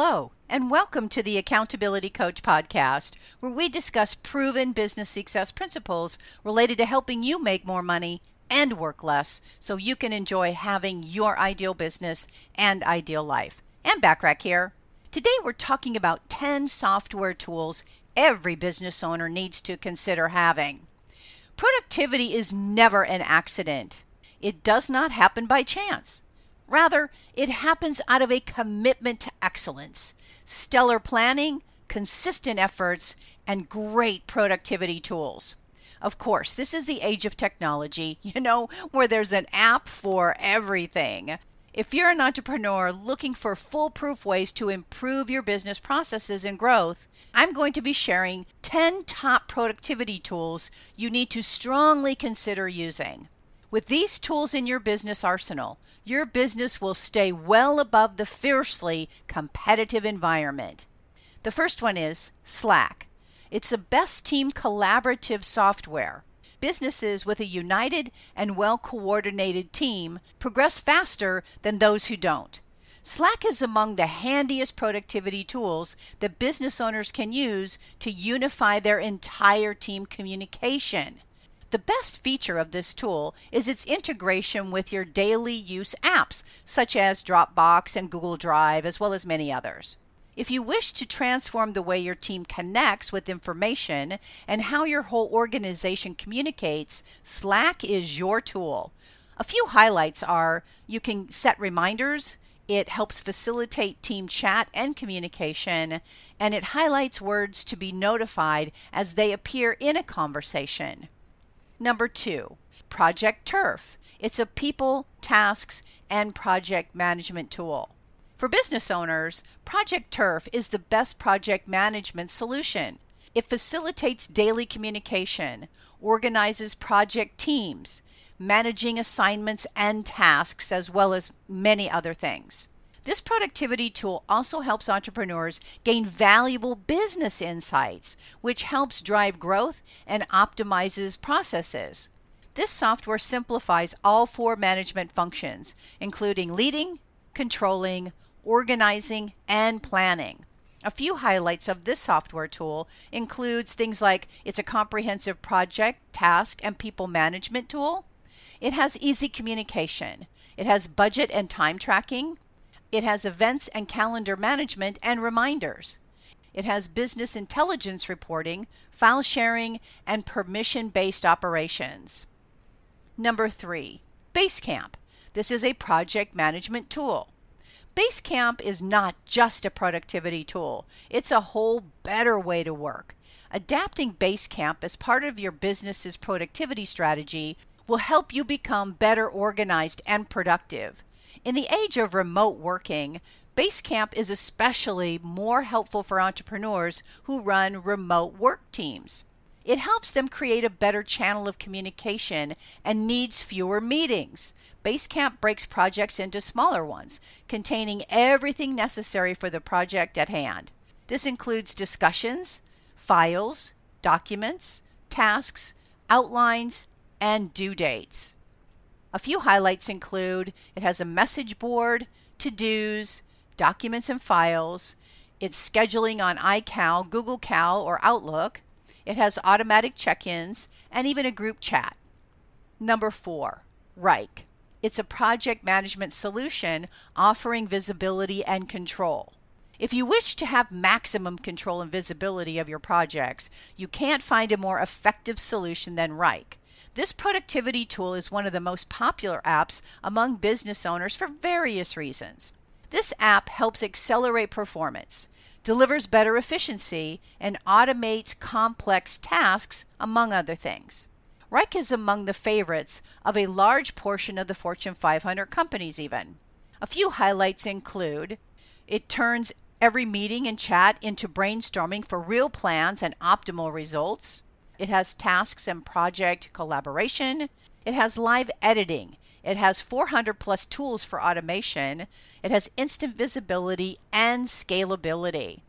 Hello, and welcome to the Accountability Coach podcast, where we discuss proven business success principles related to helping you make more money and work less so you can enjoy having your ideal business and ideal life. Ann Bachrach here. Today we're talking about 10 software tools every business owner needs to consider having. Productivity is never an accident. It does not happen by chance. Rather, it happens out of a commitment to excellence, stellar planning, consistent efforts, and great productivity tools. Of course, this is the age of technology, you know, where there's an app for everything. If you're an entrepreneur looking for foolproof ways to improve your business processes and growth, I'm going to be sharing 10 top productivity tools you need to strongly consider using. With these tools in your business arsenal, your business will stay well above the fiercely competitive environment. The first one is Slack. It's the best team collaborative software. Businesses with a united and well coordinated team progress faster than those who don't. Slack is among the handiest productivity tools that business owners can use to unify their entire team communication. The best feature of this tool is its integration with your daily use apps, such as Dropbox and Google Drive, as well as many others. If you wish to transform the way your team connects with information and how your whole organization communicates, Slack is your tool. A few highlights are you can set reminders, it helps facilitate team chat and communication, and it highlights words to be notified as they appear in a conversation. Number two, Project Turf. It's a people, tasks, and project management tool. For business owners, Project Turf is the best project management solution. It facilitates daily communication, organizes project teams, managing assignments and tasks, as well as many other things. This productivity tool also helps entrepreneurs gain valuable business insights, which helps drive growth and optimizes processes. This software simplifies all four management functions, including leading, controlling, organizing, and planning. A few highlights of this software tool includes things like it's a comprehensive project, task, and people management tool. It has easy communication. It has budget and time tracking. It has events and calendar management and reminders. It has business intelligence reporting, file sharing, and permission based operations. Number three, Basecamp. This is a project management tool. Basecamp is not just a productivity tool, it's a whole better way to work. Adapting Basecamp as part of your business's productivity strategy will help you become better organized and productive. In the age of remote working, Basecamp is especially more helpful for entrepreneurs who run remote work teams. It helps them create a better channel of communication and needs fewer meetings. Basecamp breaks projects into smaller ones, containing everything necessary for the project at hand. This includes discussions, files, documents, tasks, outlines, and due dates. A few highlights include it has a message board, to dos, documents and files, it's scheduling on iCal, Google Cal, or Outlook, it has automatic check ins, and even a group chat. Number four, Wrike. It's a project management solution offering visibility and control. If you wish to have maximum control and visibility of your projects, you can't find a more effective solution than Wrike. This productivity tool is one of the most popular apps among business owners for various reasons. This app helps accelerate performance, delivers better efficiency, and automates complex tasks, among other things. Wrike is among the favorites of a large portion of the Fortune 500 companies, even. A few highlights include it turns every meeting and chat into brainstorming for real plans and optimal results. It has tasks and project collaboration. It has live editing. It has 400 plus tools for automation. It has instant visibility and scalability.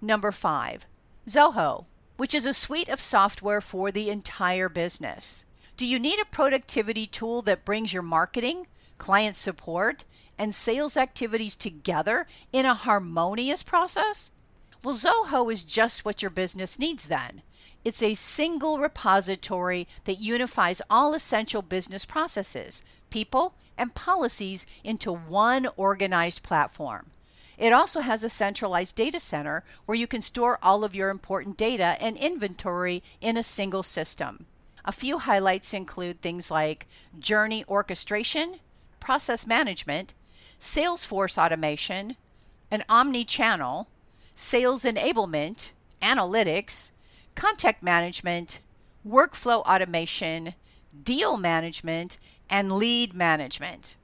Number five, Zoho, which is a suite of software for the entire business. Do you need a productivity tool that brings your marketing, client support, and sales activities together in a harmonious process? Well, Zoho is just what your business needs then. It's a single repository that unifies all essential business processes, people, and policies into one organized platform. It also has a centralized data center where you can store all of your important data and inventory in a single system. A few highlights include things like journey orchestration, process management, Salesforce automation, an omni channel, sales enablement, analytics, contact management, workflow automation, deal management, and lead management.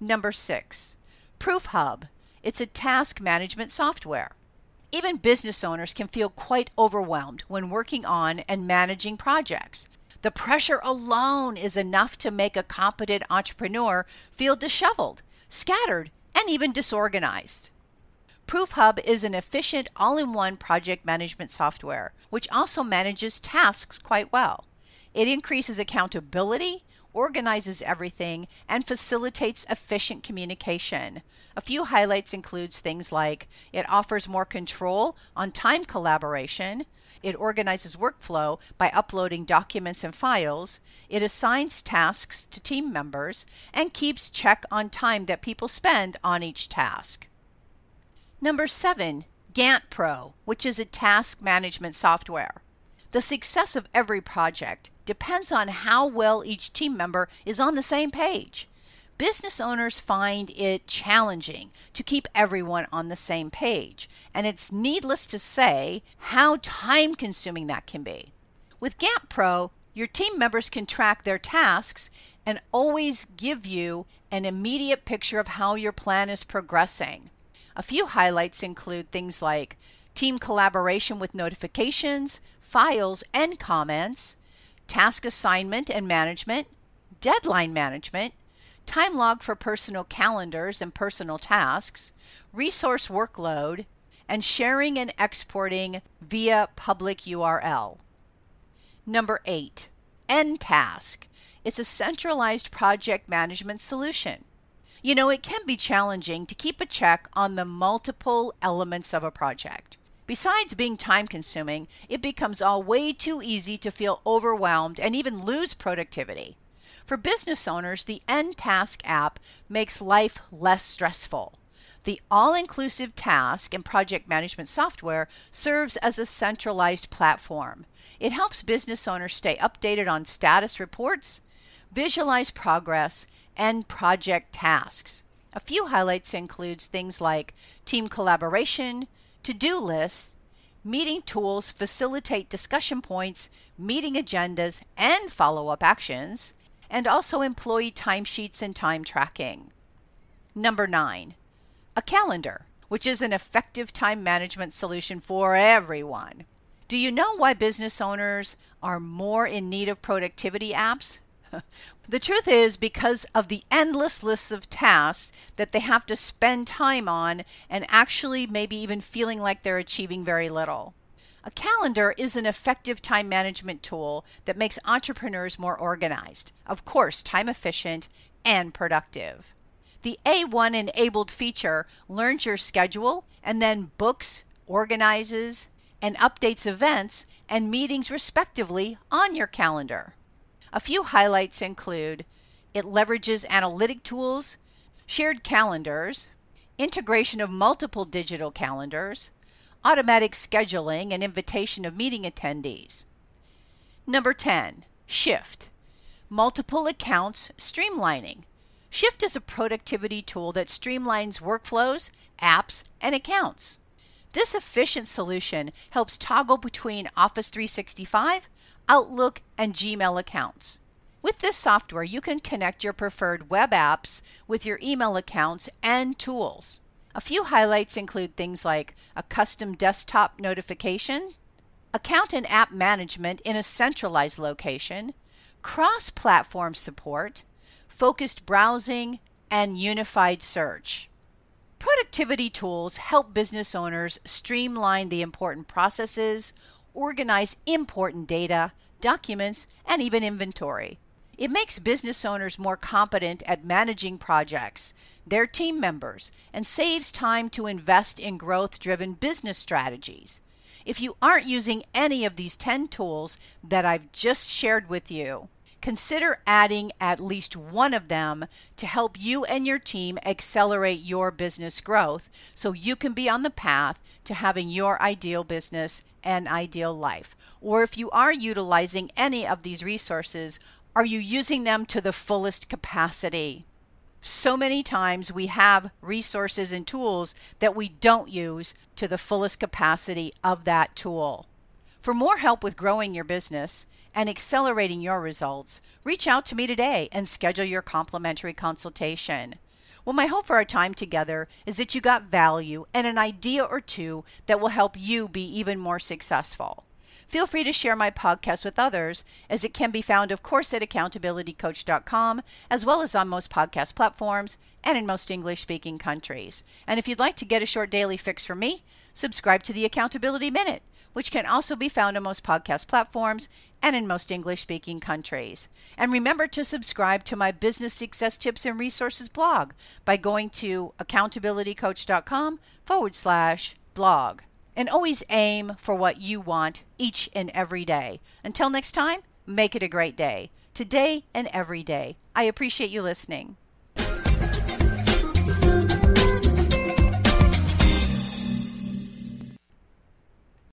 Number six, Proof Hub it's a task management software. Even business owners can feel quite overwhelmed when working on and managing projects. The pressure alone is enough to make a competent entrepreneur feel disheveled, scattered, and even disorganized. Proof Hub is an efficient all in one project management software, which also manages tasks quite well. It increases accountability, organizes everything, and facilitates efficient communication. A few highlights includes things like it offers more control on time collaboration, it organizes workflow by uploading documents and files, it assigns tasks to team members, and keeps check on time that people spend on each task. Number 7, Gantt Pro, which is a task management software. The success of every project depends on how well each team member is on the same page. Business owners find it challenging to keep everyone on the same page, and it's needless to say how time consuming that can be. With Gantt Pro, your team members can track their tasks and always give you an immediate picture of how your plan is progressing. A few highlights include things like team collaboration with notifications, files, and comments, task assignment and management, deadline management, time log for personal calendars and personal tasks, resource workload, and sharing and exporting via public URL. Number eight, N-Task. It's a centralized project management solution. You know, it can be challenging to keep a check on the multiple elements of a project. Besides being time consuming, it becomes all way too easy to feel overwhelmed and even lose productivity. For business owners, the N-Task app makes life less stressful. The all inclusive task and project management software serves as a centralized platform. It helps business owners stay updated on status reports, visualize progress, and project tasks. A few highlights includes things like team collaboration, to-do lists, meeting tools facilitate discussion points, meeting agendas, and follow-up actions, and also employee timesheets and time tracking. Number 9, a calendar, which is an effective time management solution for everyone. Do you know why business owners are more in need of productivity apps? the truth is because of the endless lists of tasks that they have to spend time on and actually maybe even feeling like they're achieving very little. A calendar is an effective time management tool that makes entrepreneurs more organized, of course, time efficient and productive. The AI enabled feature learns your schedule and then books, organizes, and updates events and meetings respectively on your calendar. A few highlights include it leverages analytic tools, shared calendars, integration of multiple digital calendars, automatic scheduling and invitation of meeting attendees. Number 10, Shift. Multiple accounts streamlining. Shift is a productivity tool that streamlines workflows, apps, and accounts. This efficient solution helps toggle between Office 365, Outlook, and Gmail accounts. With this software, you can connect your preferred web apps with your email accounts and tools. A few highlights include things like a custom desktop notification, account and app management in a centralized location, cross platform support, focused browsing, and unified search. Productivity tools help business owners streamline the important processes, organize important data, documents, and even inventory. It makes business owners more competent at managing projects. their team members, and saves time to invest in growth driven business strategies. If you aren't using any of these 10 tools that I've just shared with you, consider adding at least one of them to help you and your team accelerate your business growth so you can be on the path to having your ideal business and ideal life. Or if you are utilizing any of these resources, are you using them to the fullest capacity? So many times we have resources and tools that we don't use to the fullest capacity of that tool. For more help with growing your business, and accelerating your results, reach out to me today and schedule your complimentary consultation. Well, my hope for our time together is that you got value and an idea or two that will help you be even more successful. Feel free to share my podcast with others, as it can be found, of course, at accountabilitycoach.com, as well as on most podcast platforms and in most English speaking countries. And if you'd like to get a short daily fix from me, subscribe to the Accountability Minute which can also be found on most podcast platforms and in most English speaking countries. And remember to subscribe to my business success tips and resources blog by going to accountabilitycoach.com forward slash blog. And always aim for what you want each and every day. Until next time, make it a great day, today and every day. I appreciate you listening.